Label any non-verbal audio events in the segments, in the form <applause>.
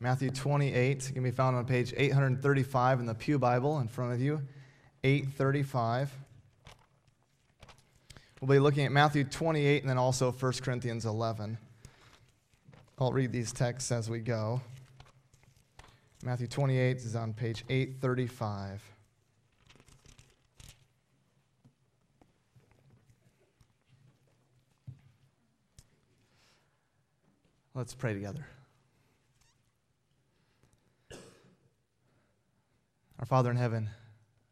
Matthew 28 can be found on page 835 in the Pew Bible in front of you. 835. We'll be looking at Matthew 28 and then also 1 Corinthians 11. I'll read these texts as we go. Matthew 28 is on page 835. Let's pray together. Our Father in heaven,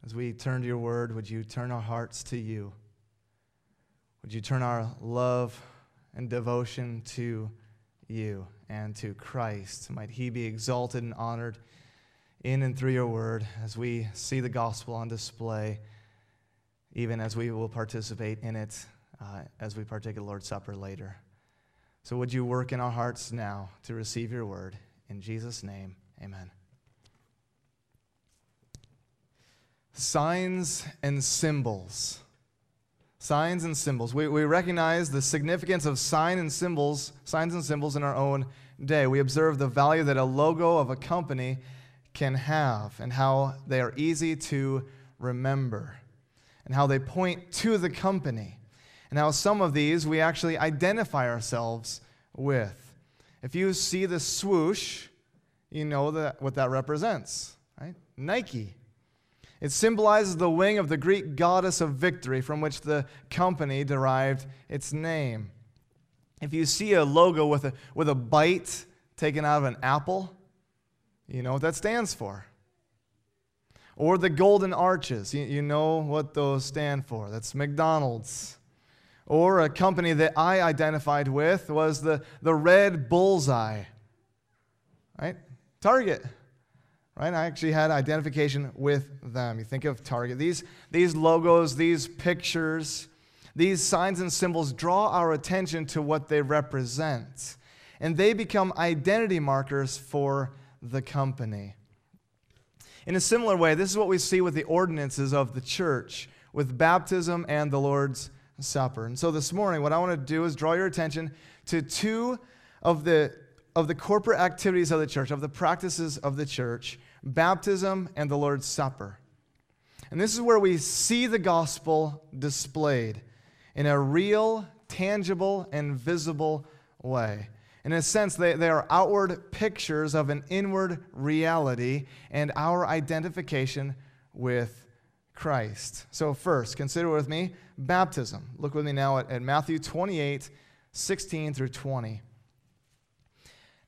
as we turn to your word, would you turn our hearts to you? Would you turn our love and devotion to you and to Christ? Might he be exalted and honored in and through your word as we see the gospel on display, even as we will participate in it uh, as we partake of the Lord's Supper later. So, would you work in our hearts now to receive your word? In Jesus' name, amen. Signs and symbols. Signs and symbols. We, we recognize the significance of sign and symbols, signs and symbols in our own day. We observe the value that a logo of a company can have and how they are easy to remember and how they point to the company and how some of these we actually identify ourselves with. If you see the swoosh, you know that what that represents, right? Nike. It symbolizes the wing of the Greek goddess of victory from which the company derived its name. If you see a logo with a, with a bite taken out of an apple, you know what that stands for. Or the golden arches, you, you know what those stand for. That's McDonald's or a company that I identified with was the, the red bullseye, right? Target, right? I actually had identification with them. You think of Target. These, these logos, these pictures, these signs and symbols draw our attention to what they represent, and they become identity markers for the company. In a similar way, this is what we see with the ordinances of the church, with baptism and the Lord's Supper. And so this morning, what I want to do is draw your attention to two of the, of the corporate activities of the church, of the practices of the church baptism and the Lord's Supper. And this is where we see the gospel displayed in a real, tangible, and visible way. In a sense, they, they are outward pictures of an inward reality and our identification with Christ. So, first, consider with me baptism. Look with me now at, at Matthew 28 16 through 20.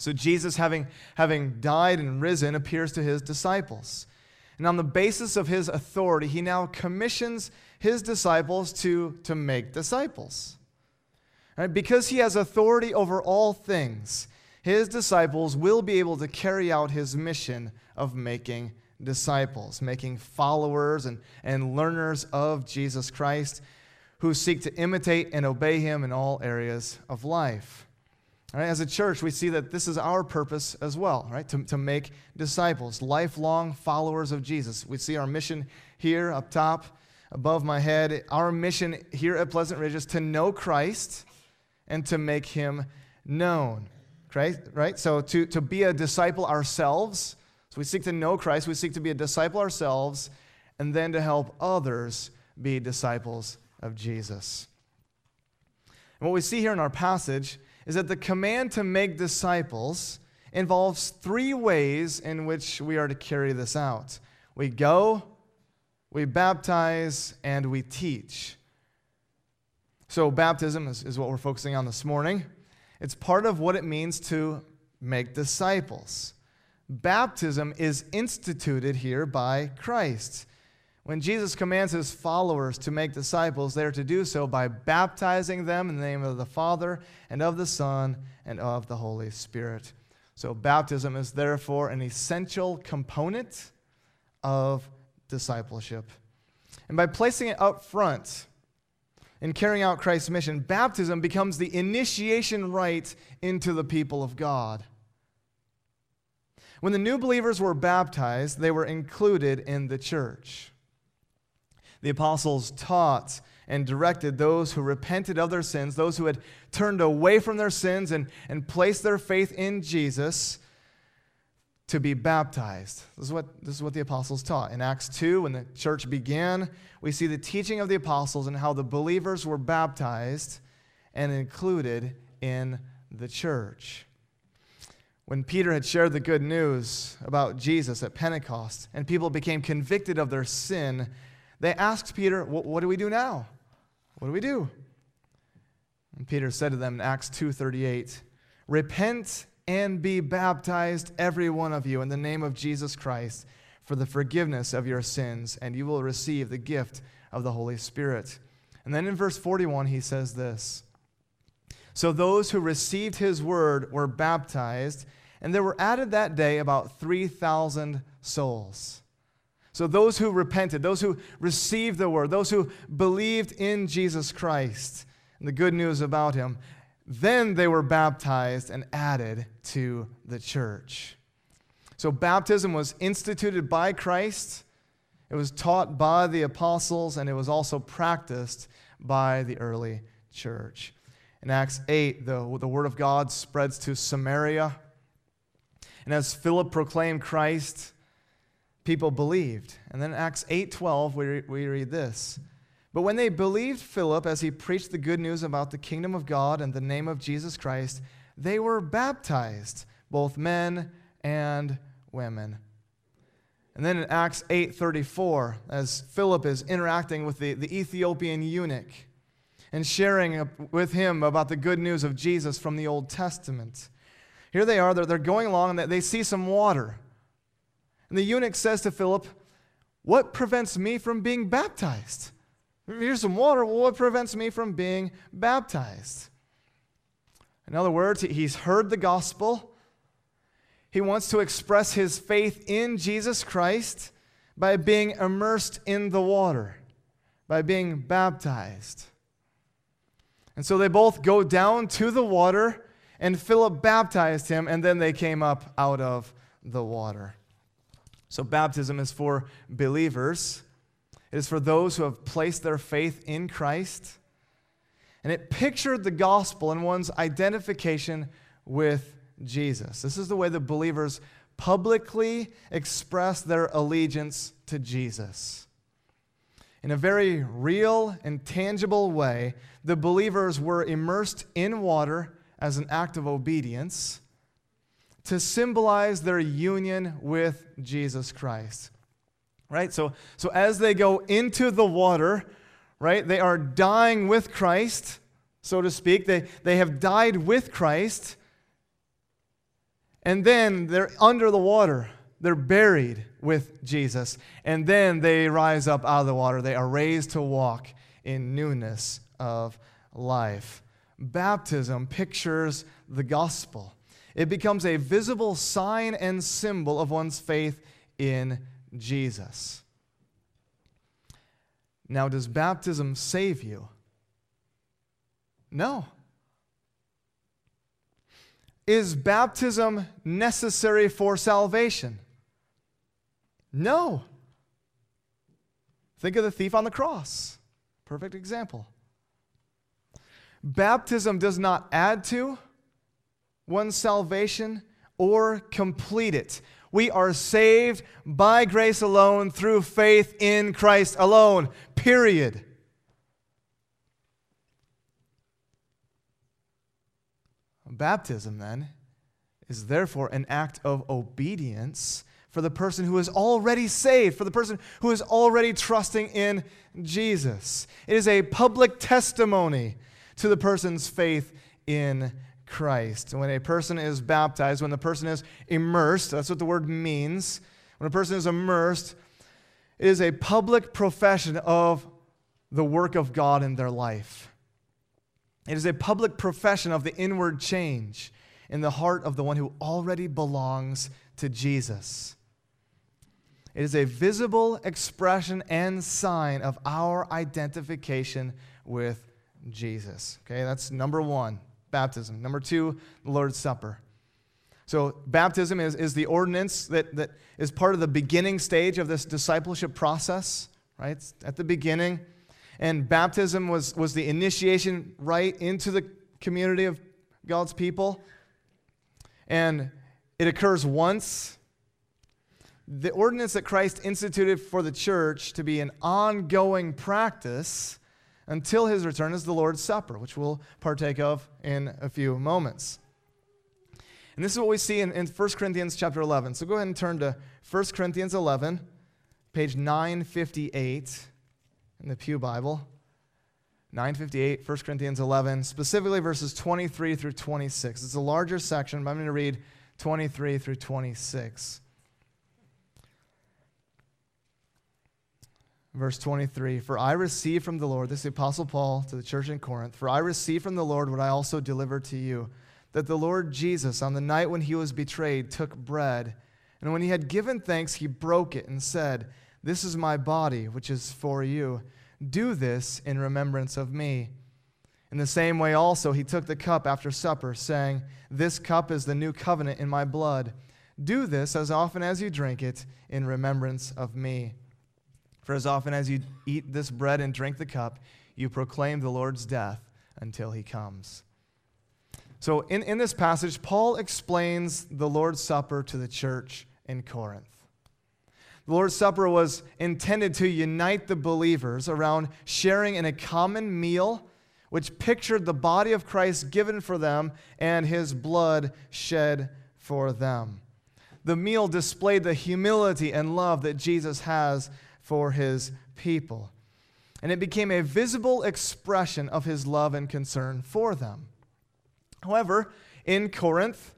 So Jesus, having, having died and risen, appears to his disciples. And on the basis of his authority, he now commissions his disciples to, to make disciples. Right? Because he has authority over all things, his disciples will be able to carry out his mission of making disciples, making followers and, and learners of Jesus Christ who seek to imitate and obey him in all areas of life. Right, as a church, we see that this is our purpose as well, right? To, to make disciples, lifelong followers of Jesus. We see our mission here up top, above my head. Our mission here at Pleasant Ridge is to know Christ and to make him known. Right? right? So to, to be a disciple ourselves so we seek to know Christ, we seek to be a disciple ourselves, and then to help others be disciples of Jesus. And what we see here in our passage is that the command to make disciples involves three ways in which we are to carry this out we go, we baptize, and we teach. So, baptism is, is what we're focusing on this morning. It's part of what it means to make disciples baptism is instituted here by Christ. When Jesus commands his followers to make disciples, they are to do so by baptizing them in the name of the Father and of the Son and of the Holy Spirit. So, baptism is therefore an essential component of discipleship. And by placing it up front in carrying out Christ's mission, baptism becomes the initiation rite into the people of God. When the new believers were baptized, they were included in the church. The apostles taught and directed those who repented of their sins, those who had turned away from their sins and, and placed their faith in Jesus, to be baptized. This is, what, this is what the apostles taught. In Acts 2, when the church began, we see the teaching of the apostles and how the believers were baptized and included in the church. When Peter had shared the good news about Jesus at Pentecost and people became convicted of their sin, they asked Peter, What do we do now? What do we do? And Peter said to them in Acts 2:38, "Repent and be baptized every one of you in the name of Jesus Christ for the forgiveness of your sins, and you will receive the gift of the Holy Spirit." And then in verse 41 he says this, "So those who received his word were baptized, and there were added that day about 3,000 souls." So, those who repented, those who received the word, those who believed in Jesus Christ and the good news about him, then they were baptized and added to the church. So, baptism was instituted by Christ, it was taught by the apostles, and it was also practiced by the early church. In Acts 8, the, the word of God spreads to Samaria. And as Philip proclaimed Christ, people believed. And then Acts 8:12 we, we read this. But when they believed Philip as he preached the good news about the kingdom of God and the name of Jesus Christ, they were baptized, both men and women. And then in Acts 8:34, as Philip is interacting with the, the Ethiopian eunuch and sharing with him about the good news of Jesus from the Old Testament. Here they are, they're, they're going along and they see some water. And the eunuch says to Philip, What prevents me from being baptized? Here's some water. Well, What prevents me from being baptized? In other words, he's heard the gospel. He wants to express his faith in Jesus Christ by being immersed in the water, by being baptized. And so they both go down to the water, and Philip baptized him, and then they came up out of the water. So, baptism is for believers, it is for those who have placed their faith in Christ. And it pictured the gospel and one's identification with Jesus. This is the way the believers publicly express their allegiance to Jesus. In a very real and tangible way, the believers were immersed in water as an act of obedience to symbolize their union with Jesus Christ. Right? So, so as they go into the water, right, they are dying with Christ, so to speak. They, they have died with Christ. And then they're under the water. They're buried with Jesus. And then they rise up out of the water. They are raised to walk in newness of life. Baptism pictures the gospel. It becomes a visible sign and symbol of one's faith in Jesus. Now, does baptism save you? No. Is baptism necessary for salvation? No. Think of the thief on the cross. Perfect example. Baptism does not add to one's salvation or complete it. We are saved by grace alone through faith in Christ alone. Period. Baptism, then, is therefore an act of obedience for the person who is already saved, for the person who is already trusting in Jesus. It is a public testimony to the person's faith in Christ. When a person is baptized, when the person is immersed, that's what the word means. When a person is immersed, it is a public profession of the work of God in their life. It is a public profession of the inward change in the heart of the one who already belongs to Jesus. It is a visible expression and sign of our identification with Jesus. Okay, that's number one, baptism. Number two, the Lord's Supper. So, baptism is, is the ordinance that, that is part of the beginning stage of this discipleship process, right? It's at the beginning. And baptism was, was the initiation rite into the community of God's people. And it occurs once. The ordinance that Christ instituted for the church to be an ongoing practice until his return is the Lord's Supper, which we'll partake of in a few moments. And this is what we see in, in 1 Corinthians chapter 11. So go ahead and turn to 1 Corinthians 11, page 958 in the Pew Bible. 958, 1 Corinthians 11, specifically verses 23 through 26. It's a larger section, but I'm going to read 23 through 26. Verse 23 For I received from the Lord, this is the Apostle Paul to the church in Corinth, for I received from the Lord what I also delivered to you that the Lord Jesus, on the night when he was betrayed, took bread, and when he had given thanks, he broke it and said, This is my body, which is for you. Do this in remembrance of me. In the same way, also, he took the cup after supper, saying, This cup is the new covenant in my blood. Do this as often as you drink it in remembrance of me. For as often as you eat this bread and drink the cup, you proclaim the Lord's death until he comes. So, in, in this passage, Paul explains the Lord's Supper to the church in Corinth. The Lord's Supper was intended to unite the believers around sharing in a common meal, which pictured the body of Christ given for them and his blood shed for them. The meal displayed the humility and love that Jesus has for his people. And it became a visible expression of his love and concern for them. However, in Corinth,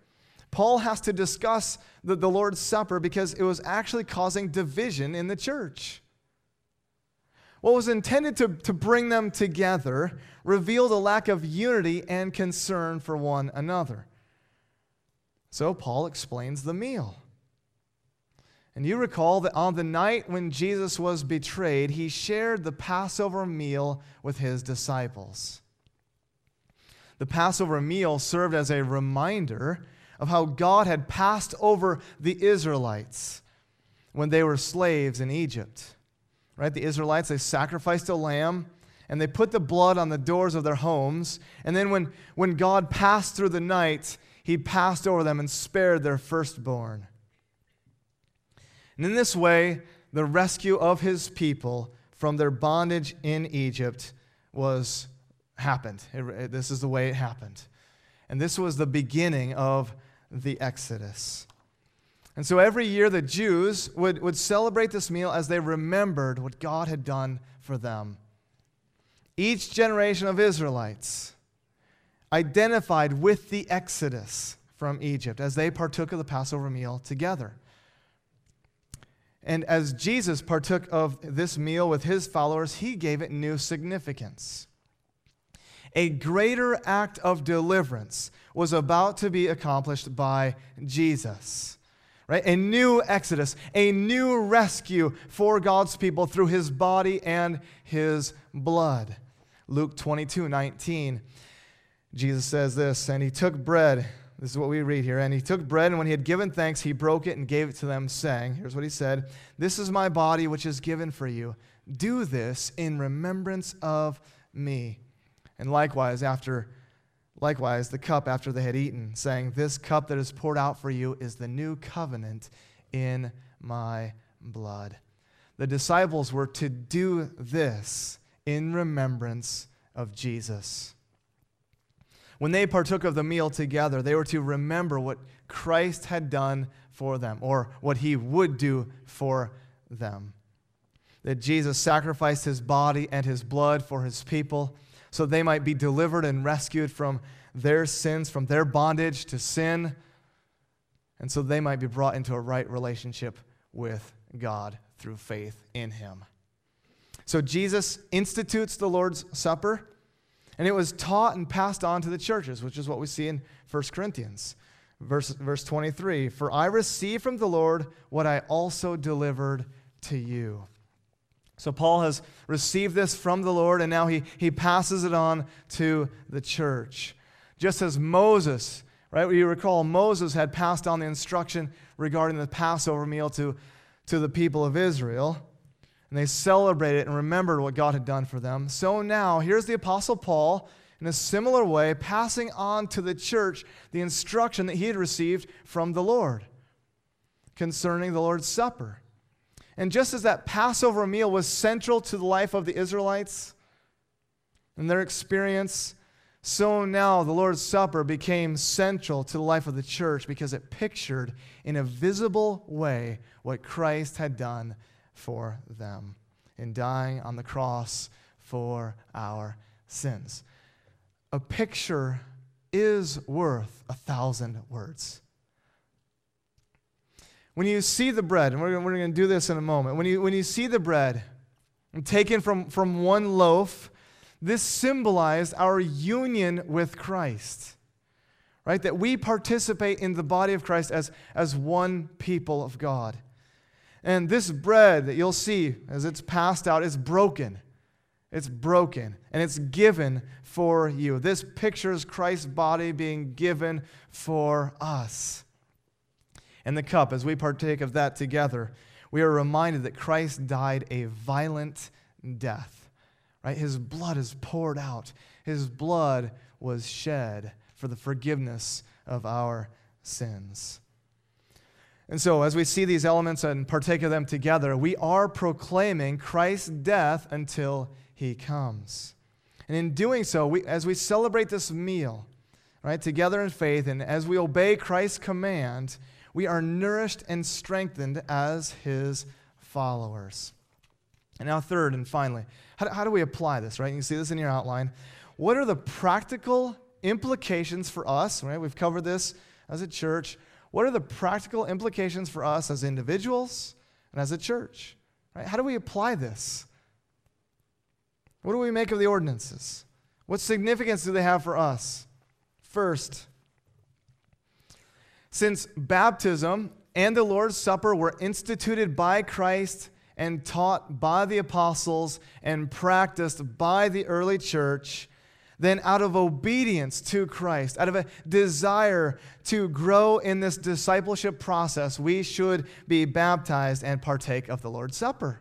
Paul has to discuss the, the Lord's Supper because it was actually causing division in the church. What was intended to, to bring them together revealed a lack of unity and concern for one another. So Paul explains the meal. And you recall that on the night when Jesus was betrayed, he shared the Passover meal with his disciples. The Passover meal served as a reminder of how God had passed over the Israelites when they were slaves in Egypt. Right? The Israelites, they sacrificed a lamb and they put the blood on the doors of their homes. And then when, when God passed through the night, he passed over them and spared their firstborn. And in this way, the rescue of his people from their bondage in Egypt was happened. It, it, this is the way it happened. And this was the beginning of the Exodus. And so every year the Jews would, would celebrate this meal as they remembered what God had done for them. Each generation of Israelites identified with the Exodus from Egypt as they partook of the Passover meal together. And as Jesus partook of this meal with his followers, he gave it new significance a greater act of deliverance was about to be accomplished by Jesus. Right? A new exodus, a new rescue for God's people through his body and his blood. Luke 22 19, Jesus says this, and he took bread. This is what we read here. And he took bread, and when he had given thanks, he broke it and gave it to them, saying, Here's what he said This is my body, which is given for you. Do this in remembrance of me. And likewise, after likewise the cup after they had eaten, saying, This cup that is poured out for you is the new covenant in my blood. The disciples were to do this in remembrance of Jesus. When they partook of the meal together, they were to remember what Christ had done for them, or what he would do for them. That Jesus sacrificed his body and his blood for his people so they might be delivered and rescued from their sins, from their bondage to sin, and so they might be brought into a right relationship with God through faith in Him. So Jesus institutes the Lord's Supper. And it was taught and passed on to the churches, which is what we see in 1 Corinthians. Verse, verse 23 For I received from the Lord what I also delivered to you. So Paul has received this from the Lord, and now he, he passes it on to the church. Just as Moses, right? You recall Moses had passed on the instruction regarding the Passover meal to, to the people of Israel, and they celebrated and remembered what God had done for them. So now, here's the Apostle Paul in a similar way, passing on to the church the instruction that he had received from the Lord concerning the Lord's Supper. And just as that Passover meal was central to the life of the Israelites and their experience, so now the Lord's Supper became central to the life of the church because it pictured in a visible way what Christ had done for them in dying on the cross for our sins a picture is worth a thousand words. When you see the bread, and we're, we're going to do this in a moment, when you, when you see the bread taken from, from one loaf, this symbolized our union with Christ, right? That we participate in the body of Christ as, as one people of God. And this bread that you'll see as it's passed out is broken. It's broken and it's given for you. This pictures Christ's body being given for us. And the cup, as we partake of that together, we are reminded that Christ died a violent death. Right? His blood is poured out. His blood was shed for the forgiveness of our sins. And so, as we see these elements and partake of them together, we are proclaiming Christ's death until he comes. And in doing so, we, as we celebrate this meal, right, together in faith, and as we obey Christ's command, we are nourished and strengthened as his followers. And now, third and finally, how, how do we apply this, right? You see this in your outline. What are the practical implications for us, right? We've covered this as a church. What are the practical implications for us as individuals and as a church? Right? How do we apply this? What do we make of the ordinances? What significance do they have for us? First, since baptism and the Lord's Supper were instituted by Christ and taught by the apostles and practiced by the early church, then out of obedience to Christ, out of a desire to grow in this discipleship process, we should be baptized and partake of the Lord's Supper.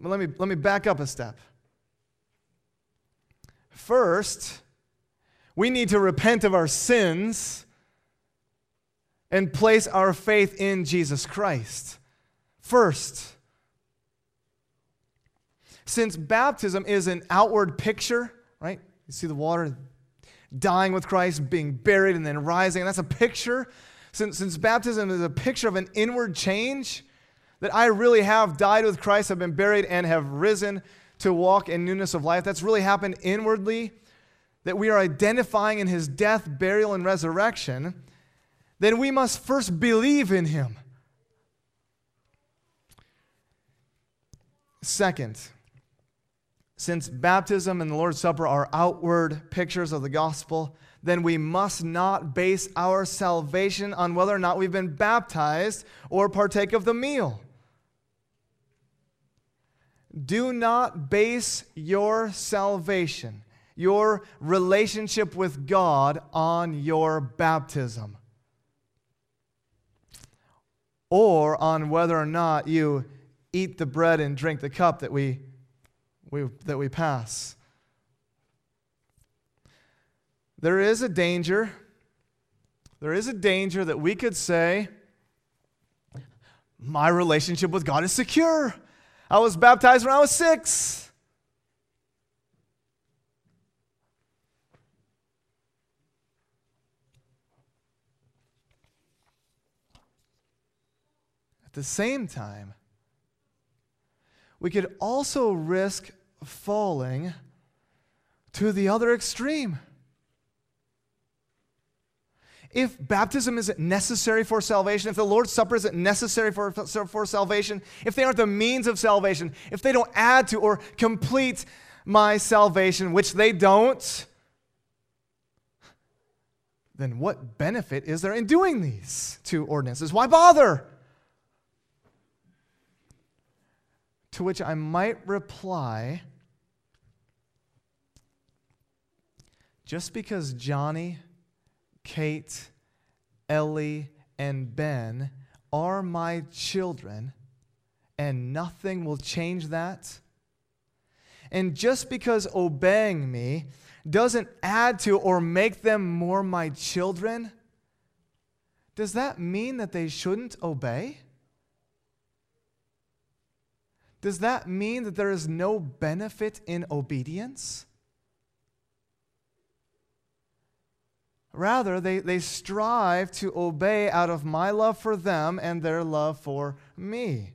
Let me, let me back up a step. First, we need to repent of our sins and place our faith in Jesus Christ. First, since baptism is an outward picture, right? You see the water dying with Christ, being buried, and then rising. And that's a picture. Since, since baptism is a picture of an inward change, that I really have died with Christ, have been buried, and have risen to walk in newness of life. That's really happened inwardly, that we are identifying in his death, burial, and resurrection. Then we must first believe in him. Second, since baptism and the Lord's Supper are outward pictures of the gospel, then we must not base our salvation on whether or not we've been baptized or partake of the meal. Do not base your salvation, your relationship with God, on your baptism or on whether or not you eat the bread and drink the cup that we, we, that we pass. There is a danger. There is a danger that we could say, My relationship with God is secure. I was baptized when I was six. At the same time, we could also risk falling to the other extreme. if baptism isn't necessary for salvation, if the Lord's Supper isn't necessary for, for salvation, if they aren't the means of salvation, if they don't add to or complete my salvation, which they don't, then what benefit is there in doing these two ordinances? Why bother? To which I might reply just because Johnny Kate, Ellie, and Ben are my children, and nothing will change that. And just because obeying me doesn't add to or make them more my children, does that mean that they shouldn't obey? Does that mean that there is no benefit in obedience? Rather, they, they strive to obey out of my love for them and their love for me.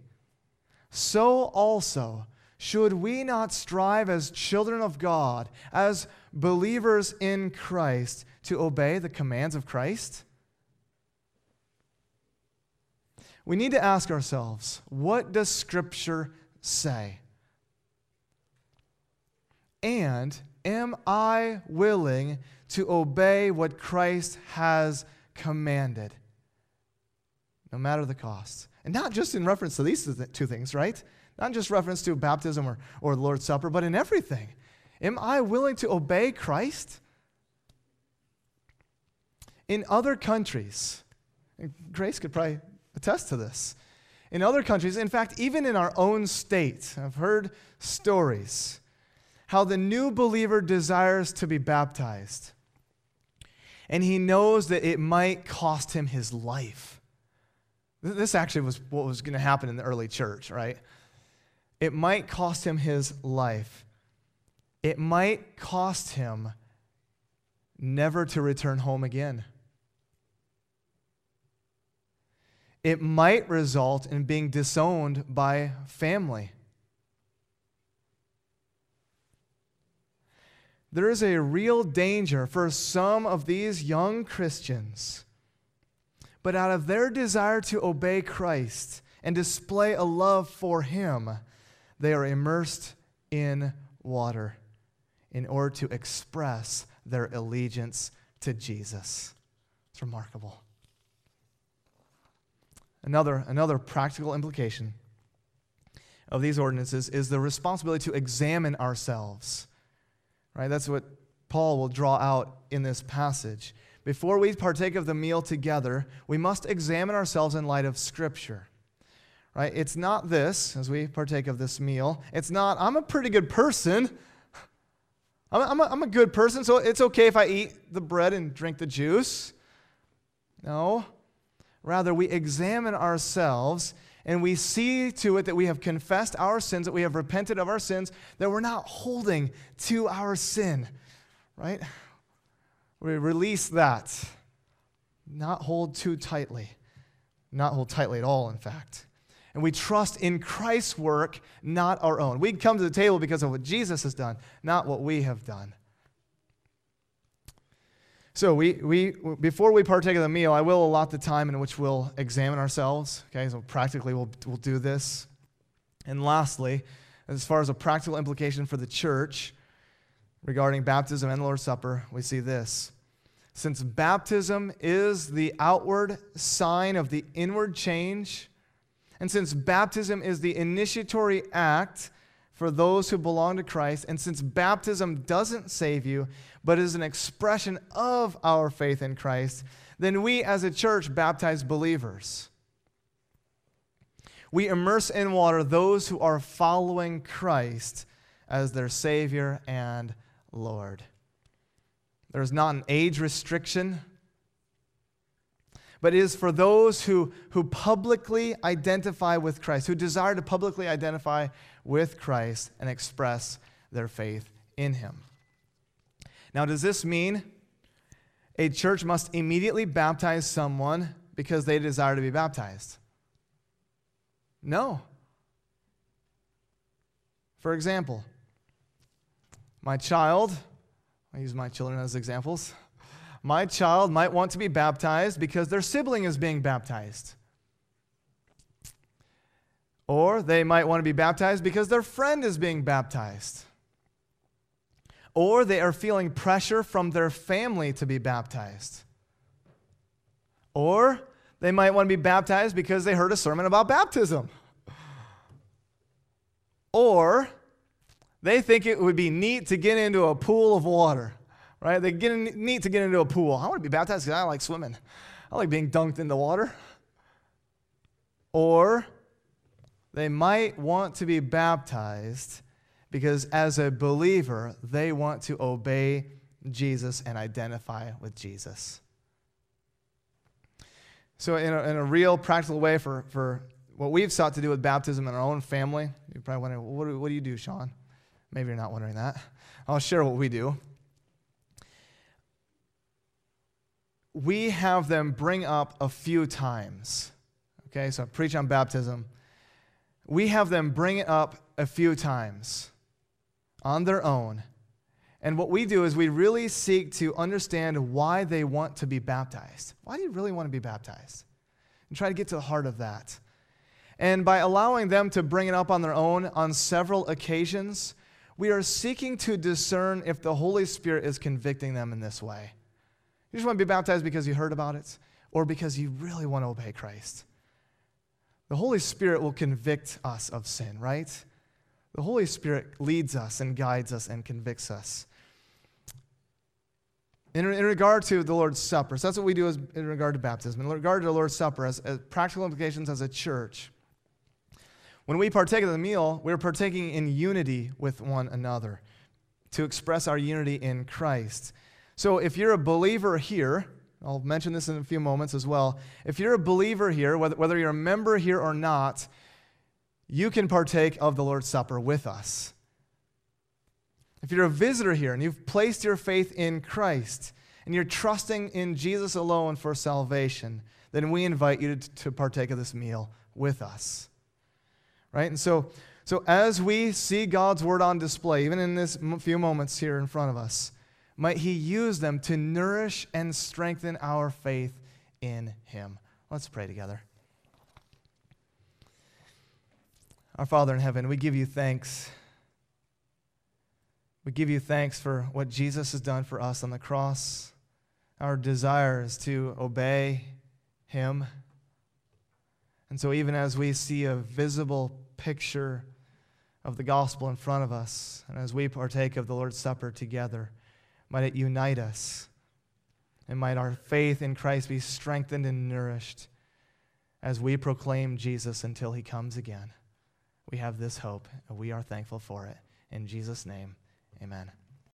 So also, should we not strive as children of God, as believers in Christ, to obey the commands of Christ? We need to ask ourselves what does Scripture say? And am I willing to obey what Christ has commanded, no matter the cost. And not just in reference to these two things, right? Not just reference to baptism or, or the Lord's Supper, but in everything. Am I willing to obey Christ? In other countries, Grace could probably attest to this. In other countries, in fact, even in our own state, I've heard stories how the new believer desires to be baptized and he knows that it might cost him his life. This actually was what was going to happen in the early church, right? It might cost him his life. It might cost him never to return home again. It might result in being disowned by family. there is a real danger for some of these young Christians. But out of their desire to obey Christ and display a love for Him, they are immersed in water in order to express their allegiance to Jesus. It's remarkable. Another, another practical implication of these ordinances is the responsibility to examine ourselves Right? That's what Paul will draw out in this passage. Before we partake of the meal together, we must examine ourselves in light of Scripture. Right? It's not this, as we partake of this meal, it's not, I'm a pretty good person. <laughs> I'm a, I'm, a, I'm a good person, so it's okay if I eat the bread and drink the juice. No. Rather, we examine ourselves and we see to it that we have confessed our sins, that we have repented of our sins, that we're not holding to our sin, right? We release that, not hold too tightly, not hold tightly at all, in fact. And we trust in Christ's work, not our own. We come to the table because of what Jesus has done, not what we have done. So we, we before we partake of the meal, I will allot the time in which we'll examine ourselves. Okay, so practically we'll, we'll do this. And lastly, as far as a practical implication for the church regarding baptism and the Lord's Supper, we see this. Since baptism is the outward sign of the inward change, and since baptism is the initiatory act for those who belong to Christ, and since baptism doesn't save you, but is an expression of our faith in Christ, then we as a church baptize believers. We immerse in water those who are following Christ as their Savior and Lord. There's not an age restriction, but it is for those who, who publicly identify with Christ, who desire to publicly identify with Christ and express their faith in Him. Now, does this mean a church must immediately baptize someone because they desire to be baptized? No. For example, my child, I use my children as examples. My child might want to be baptized because their sibling is being baptized. Or they might want to be baptized because their friend is being baptized. Or they are feeling pressure from their family to be baptized. Or they might want to be baptized because they heard a sermon about baptism. Or they think it would be neat to get into a pool of water, right? They get in, neat to get into a pool. I want to be baptized because I like swimming. I like being dunked in the water. Or they might want to be baptized because as a believer, they want to obey Jesus and identify with Jesus. So, in a, in a real practical way, for, for what we've sought to do with baptism in our own family, you're probably wondering, what do, what do you do, Sean? Maybe you're not wondering that. I'll share what we do. We have them bring up a few times. Okay, so I preach on baptism. We have them bring it up a few times on their own. And what we do is we really seek to understand why they want to be baptized. Why do you really want to be baptized? And try to get to the heart of that. And by allowing them to bring it up on their own on several occasions, we are seeking to discern if the Holy Spirit is convicting them in this way. You just want to be baptized because you heard about it or because you really want to obey Christ. The Holy Spirit will convict us of sin, right? The Holy Spirit leads us and guides us and convicts us. In, in regard to the Lord's Supper, so that's what we do as, in regard to baptism. In regard to the Lord's Supper, as, as practical implications as a church, when we partake of the meal, we're partaking in unity with one another to express our unity in Christ. So if you're a believer here, I'll mention this in a few moments as well. If you're a believer here, whether, whether you're a member here or not, you can partake of the Lord's Supper with us. If you're a visitor here and you've placed your faith in Christ and you're trusting in Jesus alone for salvation, then we invite you to, to partake of this meal with us right? And so, so as we see God's word on display, even in this few moments here in front of us, might He use them to nourish and strengthen our faith in Him. Let's pray together. Our Father in heaven, we give you thanks. We give you thanks for what Jesus has done for us on the cross. Our desire is to obey Him. And so, even as we see a visible picture of the gospel in front of us, and as we partake of the Lord's Supper together, might it unite us, and might our faith in Christ be strengthened and nourished as we proclaim Jesus until he comes again. We have this hope, and we are thankful for it. In Jesus' name, amen.